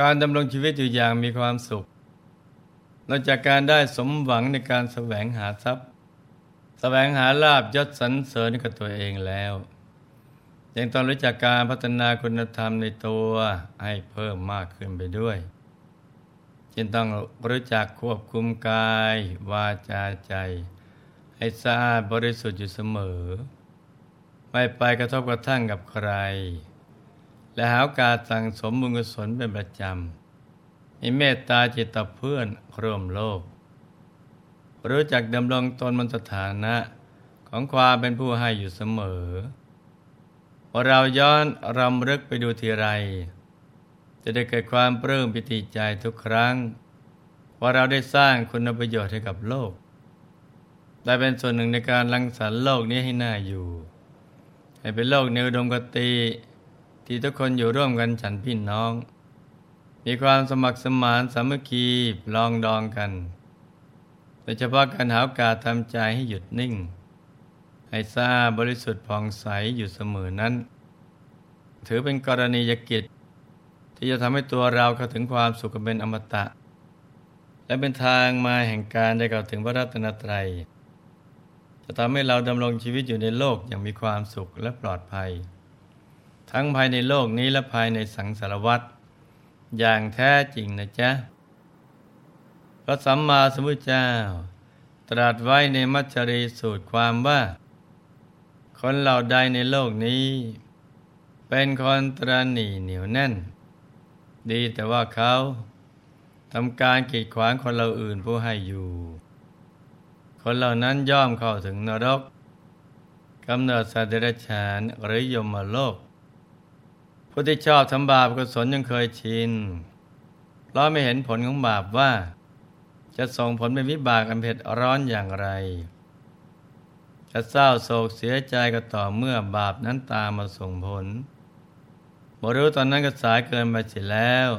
การดำรงชีวิตอยู่อย่างมีความสุขนอกจากการได้สมหวังในการแสวงหาทรัพย์ แสวงหาลาบยศสรรเสริญกับตัวเองแล้วยังต้องรู้จักการพัฒนาคุณธรรมในตัวให้เพิ่มมากขึ้นไปด้วยจึงต้องรู้จักควบคุมกาย วาจาใจ ให้สะอาดบริสุทธิ์อยู่เสมอ ไม่ไปกระทบกระทั่งกับใคร และหาโอกาสสั่งสมบุญกุศลเป็นประจำมีเมตตาจิตต่อเพื่อนร่วมโลก รู้จักดำรงตนบนสถานะของความเป็นผู้ให้อยู่เสมอพอเราย้อนรำลึกไปดูทีไร จะได้เกิดความปลื้มปิติใจทุกครั้งว่าเราได้สร้างคุณประโยชน์ให้กับโลก ได้เป็นส่วนหนึ่งในการรังสรรค์โลกนี้ให้น่าอยู่ ให้เป็นโลกในอุดมกติ ที่ทุกคนอยู่ร่วมกันฉันพี่น้อง มีความสมัครสมานสามัคคีลองดองกันโดยเฉพาะการหาโอกาสทำใจให้หยุดนิ่ง ให้ทราบบริสุทธิ์ผ่องใสอยู่เสมอนั้น ถือเป็นกรณียกิจ ที่จะทำให้ตัวเราเข้าถึงความสุขเป็นอมตะ และเป็นทางมาแห่งการได้เข้าถึงพระรัตนตรัยจะทำให้เราดำรงชีวิตอยู่ในโลกอย่างมีความสุขและปลอดภัย ทั้งภายในโลกนี้และภายในสังสารวัฏอย่างแท้จริงนะจ๊ะ พระสัมมาสัมพุทธเจ้า ตรัสไว้ในมัจจรีสูตรความว่า คนเหล่าใดในโลกนี้ เป็นคนตรณีเหนียวแน่น ดีแต่ว่าเขาทำการกีดขวางคนเราอื่นผู้ให้อยู่ คนเหล่านั้นย่อมเข้าถึงนรกกำเนิดสัตว์เดรัจฉานหรือยมโลก ผู้ที่ชอบทำบาปกุศลยังเคยชินเพราะไม่เห็นผลของบาปว่า จะส่งผลเป็นวิบากอันเผ็ดร้อนอย่างไร จะเศร้าโศกเสียใจก็ต่อเมื่อบาปนั้นตามมาส่งผลบรู้ตอนนั้นก็สายเกินไปเสียแล้ว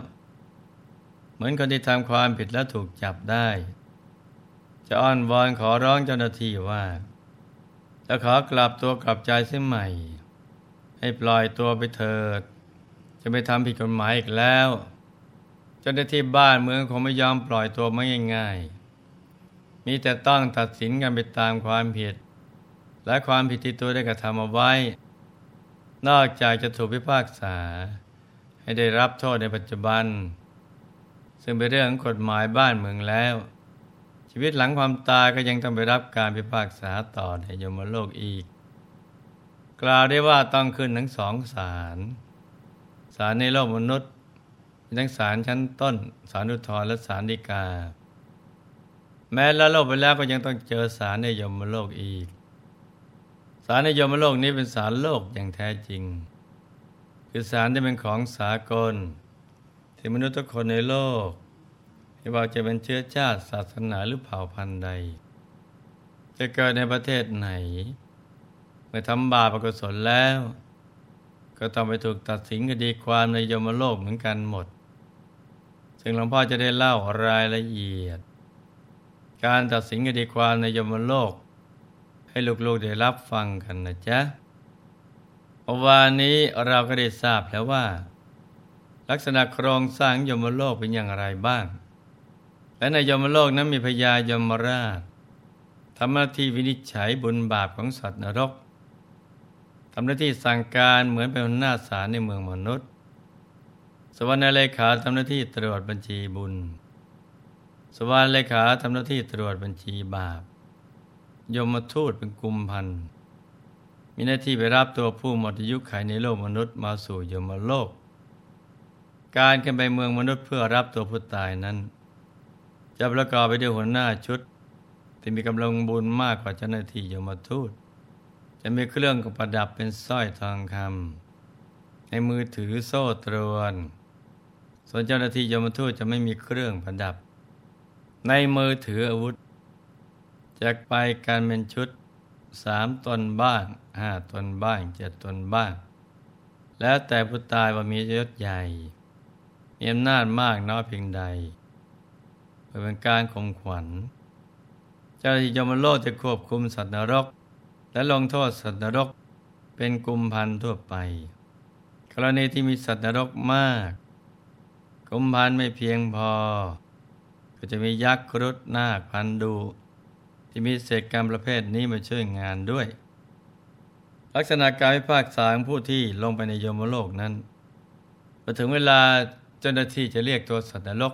เหมือนคนที่ทำความผิดแล้วถูกจับได้ จะอ้อนวอนขอร้องเจ้าหน้าที่ว่า จะขอกลับตัวกลับใจเสียใหม่ ให้ปล่อยตัวไปเถิด จะไม่ทำผิดกฎหมายอีกแล้วเจ้าหน้าที่บ้านเมืองคงไม่ยอมปล่อยตัวม่ง่ายๆ มีแต่ต้องตัดสินกันไปตามความผิด และความผิดที่ตัวได้กระทำเอาไว้ นอกจากจะถูกพิพากษา ให้ได้รับโทษในปัจจุบัน ซึ่งเป็นเรื่องกฎหมายบ้านเมืองแล้ว ชีวิตหลังความตายก็ยังต้องไปรับการพิพากษาต่อในยมโลกอีก กล่าวได้ว่าต้องขึ้นทั้งสองศาลาลในโลกมนุษย์มีทั้งศาลชั้นต้นศาลอุทธรและศาลฎีกา แม้ละโลกไปแล้วก็ยังต้องเจอศาลในยมโลกอีการในยมโลกนี้เป็นสารโลกอย่างแท้จริง คือสารที่เป็นของสากล ที่มนุษย์ทุกคนในโลกไม่ว่าจะเป็นเชื้อชาติศาสนาหรือเผ่าพันธุ์ใด จะเกิดในประเทศไหน เมื่อทำบาปอกุศลแล้ว ก็ต้องไปถูกตัดสินคดีความในยมโลกเหมือนกันหมด ซึ่งหลวงพ่อจะได้เล่ารายละเอียด การตัดสินคดีความในยมโลก ให้ลูกๆได้รับฟังกันนะจ๊ะวันนี้เราก็ได้ทราบแล้วว่า ลักษณะโครงสร้างยมโลกเป็นอย่างไรบ้าง และในยมโลกนั้นมีพญายมราชทำหน้าที่วินิจฉัยบุญบาปของสัตว์นรก ทำหน้าที่สั่งการเหมือนเป็นหน้าศาลในเมืองมนุษย์ สวรรค์เลขาทำหน้าที่ตรวจบัญชีบุญ สวรรค์เลขาทำหน้าที่ตรวจบัญชีบาป ยมทูตเป็นกุมพันมีหน้าที่ไปรับตัวผู้หมดอายุขัยในโลกมนุษย์มาสู่ยมโลก การกันไปเมืองมนุษย์เพื่อรับตัวผู้ตายนั้น จะประกอบไปด้วยหัวหน้าชุดที่มีกำลังบุญมากกว่าเจ้าหน้าที่ยมทูต จะมีเครื่องประดับเป็นสร้อยทองคำในมือถือโซ่ตรวน ส่วนเจ้าหน้าที่ยมทูตจะไม่มีเครื่องประดับ ในมือถืออาวุธจะไปการเป็นชุดสามตนบ้างห้าตนบ้างเจ็ดตนบ้าง แล้วแต่ผู้ตายว่ามียศใหญ่ มีอำนาจมากน้อยเพียงใดเพื่อเป็นการข่มขวัญ เจ้าที่ยมโลกจะควบคุมสัตว์นรก และลงโทษสัตว์นรกเป็นกุมพันทั่วไป กรณีที่มีสัตว์นรกมาก กุมพันไม่เพียงพอ ก็จะมียักษ์ครุฑนาคพันดู ที่มีเศษกรรมประเภทนี้มาช่วยงานด้วย ลักษณะการพิพากษาของผู้ที่ลงไปในยมโลกนั้นพอถึงเวลาเจ้าหน้าที่จะเรียกตัวสัตว์นรก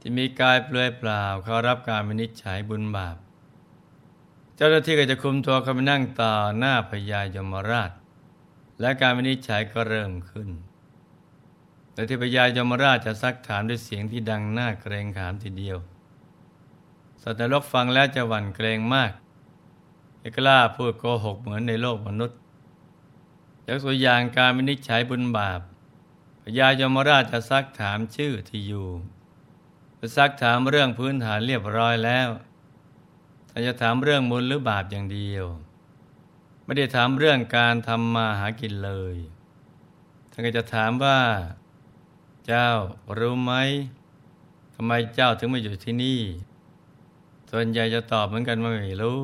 ที่มีกายเปลือยเปล่า เขารับการวินิจฉัยบุญบาป เจ้าหน้าที่ก็จะคุมตัวเขาไปนั่งต่อหน้าพญายมราช และการวินิจฉัยก็เริ่มขึ้นแต่ที่พญายมราชจะซักถามด้วยเสียงที่ดังหน่าเกรงขามทีเดียว สัตว์นรกฟังแล้วจะหวั่นเกรงมากไม่กล้าพูดโกหกเหมือนในโลกมนุษย์ยกตัวอย่างการวินิจฉัยบุญบาปพญายมราชจะซักถามชื่อที่อยู่ซักถามเรื่องพื้นฐานเรียบร้อยแล้ว ถ้าจะถามเรื่องบุญหรือบาปอย่างเดียว ไม่ได้ถามเรื่องการทำมาหากินเลยท่านก็จะถามว่า เจ้ารู้ไหมทำไมเจ้าถึงมาอยู่ที่นี่ ส่วนใหญ่จะตอบเหมือนกันว่าไม่รู้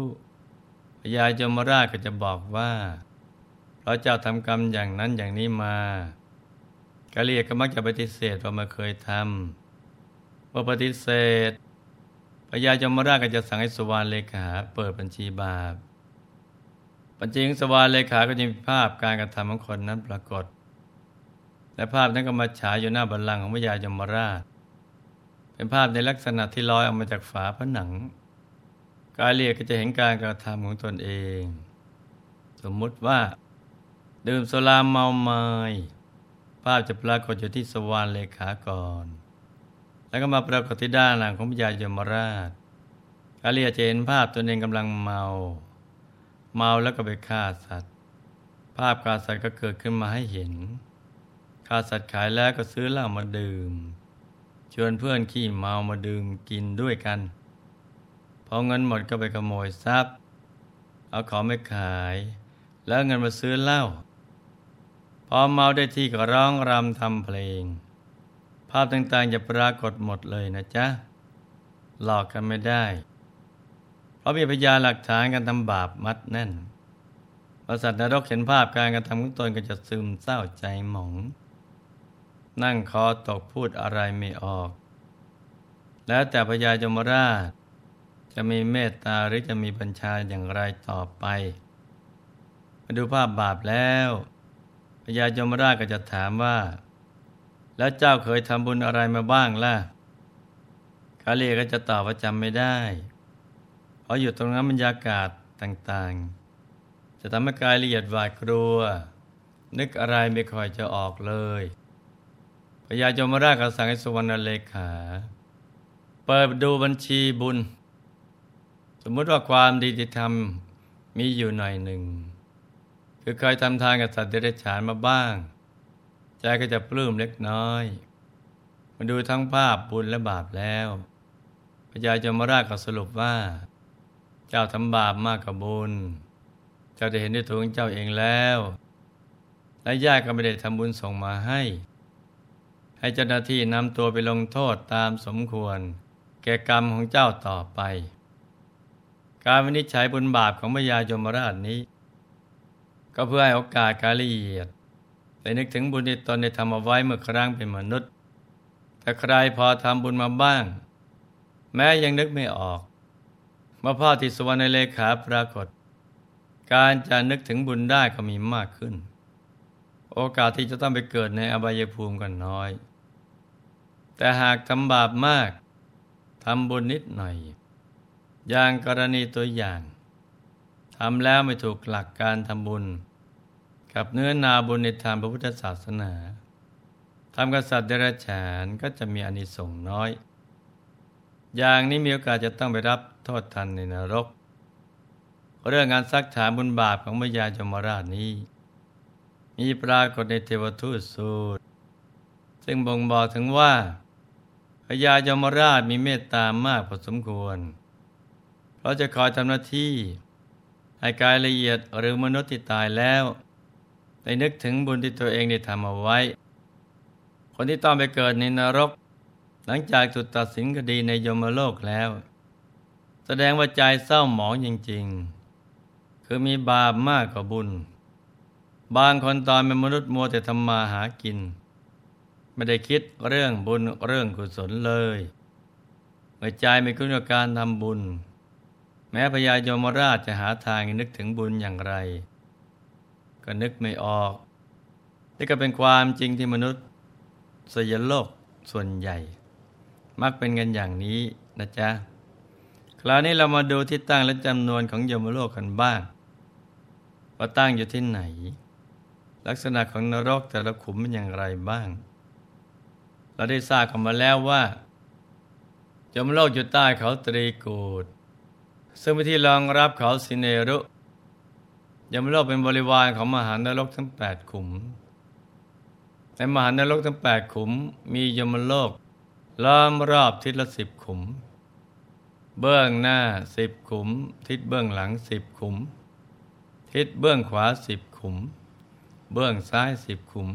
พญายมราชก็จะบอกว่าเพราะเจ้าทำกรรมอย่างนั้นอย่างนี้มากาเลียก็มักจะปฏิเสธว่าไม่เคยทำเมื่อปฏิเสธ พญายมราชก็จะสั่งให้สวานเลขาเปิดบัญชีบาปบัญชีของสวานเลขาก็จะมีภาพการกระทำของคนนั้นปรากฏ และภาพนั้นก็มาฉายอยู่หน้าบัลลังก์ของพญายมราช เป็นภาพในลักษณะที่ลอยออกมาจากฝาผนัง กาเลียก็จะเห็นการกระทำของตนเอง สมมุติว่า ดื่มโซลาเมาไมายภาพจะปรากฏอยู่ที่สวรรค์เลขาก่อน แล้วก็มาปรากฏที่ด้านหลังของพญายมราชกาเลียจะเห็นภาพตนเองกำลังเมา เมาแล้วก็ไปฆ่าสัตว์ ภาพฆ่าสัตว์ก็เกิดขึ้นมาให้เห็นฆ่าสัตว์ขายแล้วก็ซื้อเหล้ามาดื่ม ชวนเพื่อนขี้เมามาดื่มกินด้วยกันพอเงินหมดก็ไปขโมยทรัพย์ เอาของไปขาย แล้วเงินมาซื้อเหล้าพอเมาได้ที่ก็ร้องรำทำเพลง ภาพต่างๆจะปรากฏหมดเลยนะจ๊ะ หลอกกันไม่ได้ เพราะมีพยานหลักฐานการทำบาปมัดแน่นพอสัตนรกเห็นภาพการกระทำของตนก็จะซึมเศร้าใจหมอง นั่งคอตกพูดอะไรไม่ออก แล้วแต่พญายมราช จะมีเมตตาหรือจะมีบัญชาอย่างไรต่อไป มาดูภาพบาปแล้วพญายมราชก็จะถามว่า แล้วเจ้าเคยทำบุญอะไรมาบ้างล่ะกาเลียก็จะตอบว่าจำไม่ได้ เพราะอยู่ตรงนั้นบรรยากาศต่างๆ จะทำให้กายละเอียดหวาดกลัว นึกอะไรไม่ค่อยจะออกเลยพญายมราชก็สั่งให้สุวรรณเลขา เปิดดูบัญชีบุญ สมมติว่าความดีที่ทำมีอยู่หน่อยหนึ่ง คือเคยทำทานกับสัตว์เดรัจฉานมาบ้าง ใจก็จะปลื้มเล็กน้อย มาดูทั้งภาพบุญและบาปแล้วพญายมราชก็สรุปว่า เจ้าทำบาปมากกว่าบุญ เจ้าจะเห็นด้วยตัวของเจ้าเองแล้ว และญาติก็ไม่ได้ทำบุญส่งมาให้ ให้เจ้าหน้าที่นำตัวไปลงโทษตามสมควร แก่กรรมของเจ้าต่อไป การวินิจฉัยบุญบาปของพญายมราชนี้ ก็เพื่อให้โอกาสการละเอียด ได้นึกถึงบุญที่ตนได้ทำเอาไว้เมื่อครั้งเป็นมนุษย์ ถ้าใครพอทำบุญมาบ้าง แม้ยังนึกไม่ออกเมื่อพ่อที่สวรรค์ในเลขาปรากฏ การจะนึกถึงบุญได้ก็มีมากขึ้น โอกาสที่จะต้องไปเกิดในอบายภูมิก็น้อย แต่หากทำบาปมากทำบุญนิดหน่อย อย่างกรณีตัวอย่างทำแล้วไม่ถูกหลักการทำบุญ กับเนื้อนาบุญในทางพระพุทธศาสนาทำกับสัตว์เดรัจฉานก็จะมีอนิสงส์น้อย อย่างนี้มีโอกาสจะต้องไปรับโทษทันในนรก เรื่องงานซักถามบุญบาปของมยาจมราชนี้ มีปรากฏในเทวทูตสูตร ซึ่งบ่งบอกถึงว่าพญายมราชมีเมตตามากพอสมควร เพราะจะคอยทำหน้าที่ให้กายละเอียดหรือมนุษย์ที่ตายแล้ว ได้นึกถึงบุญที่ตัวเองได้ทำเอาไว้ คนที่ต้องไปเกิดในนรก หลังจากถูกตัดสินคดีในยมโลกแล้ว แสดงว่าใจเศร้าหมองจริง ๆ คือมีบาปมากกว่าบุญ บางคนตอนเป็นมนุษย์มัวแต่ทำมาหากิน ไม่ได้คิดเรื่องบุญเรื่องกุศลเลยเมื่อใจไม่คุ้นกับการทำบุญ แม้พญายมราชจะหาทางนึกถึงบุญอย่างไร ก็นึกไม่ออก นี่ก็เป็นความจริงที่มนุษย์สยโลกส่วนใหญ่ มักเป็นกันอย่างนี้นะจ๊ะ คราวนี้เรามาดูที่ตั้งและจำนวนของยมโลกกันบ้าง ว่าตั้งอยู่ที่ไหน ลักษณะของนรกแต่ละขุมเป็นอย่างไรบ้าง เราได้ทราบกันมาแล้วว่ายมโลกอยู่ใต้เขาตรีกูดซึ่งเป็นที่รองรับเขาสิเนรุ ยมโลกเป็นบริวารของมหานรกทั้งแปดขุม ในมหานรกทั้งแปดขุม มียมโลกล้อมรอบทิศละสิบขุม เบื้องหน้าสิบขุม ทิศเบื้องหลังสิบขุม ทิศเบื้องขวาสิบขุม เบื้องซ้ายสิบขุม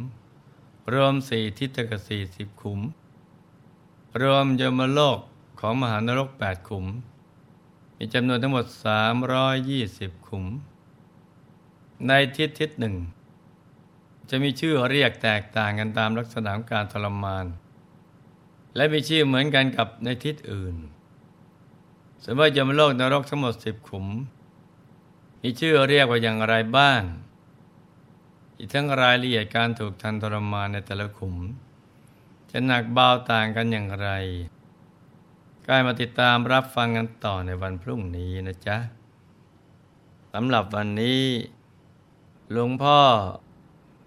รวมสี่ทิศตะกสี่สิบขุม รวมยมโลกของมหานรกแปดขุม มีจำนวนทั้งหมดสามร้อยยี่สิบขุม ในทิศทิศหนึ่ง จะมีชื่อเรียกแตกต่างกันตามลักษณะการทรมาน และมีชื่อเหมือนกันกับในทิศอื่นสมมติยมโลกนรกทั้งหมดสิบขุม มีชื่อเรียกว่าอย่างไรบ้าง อีกทั้งรายละเอียดการถูกทันทรมานในแต่ละขุม จะหนักเบาต่างกันอย่างไรกายมาติดตามรับฟังกันต่อในวันพรุ่งนี้นะจ๊ะสำหรับวันนี้ หลวงพ่อ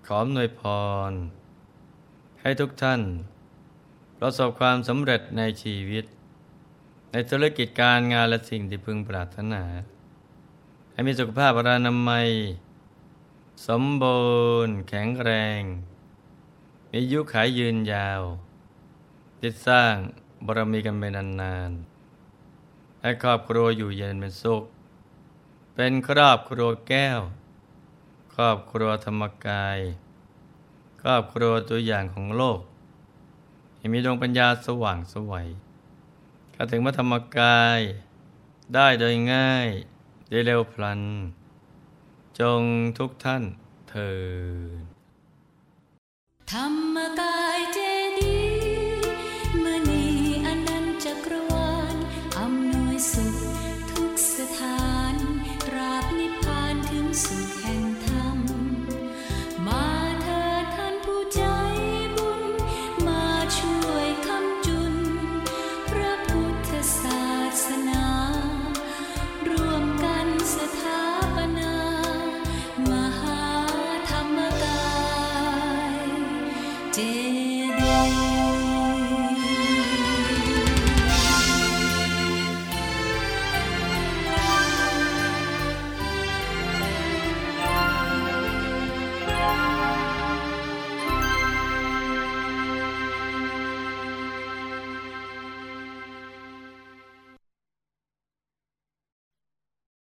ขอหน่วยพร ให้ทุกท่าน ประสบความสำเร็จในชีวิต ในธุรกิจการงานและสิ่งที่พึงปรารถนา ให้มีสุขภาพรานามัย สมบูรณ์แข็งแรง มีอายุขายยืนยาว ติดสร้างบารมีกันไปนานๆให้ครอบครัวอยู่เย็นเป็นสุข เป็นครอบครัวแก้ว ครอบครัวธรรมกาย ครอบครัวตัวอย่างของโลกให้มีดวงปัญญาสว่างสวัยเข้าถึงพระธรรมกาย ได้โดยง่ายได้เร็วพลัน จงทุกท่านเถิดธรรมกายเจ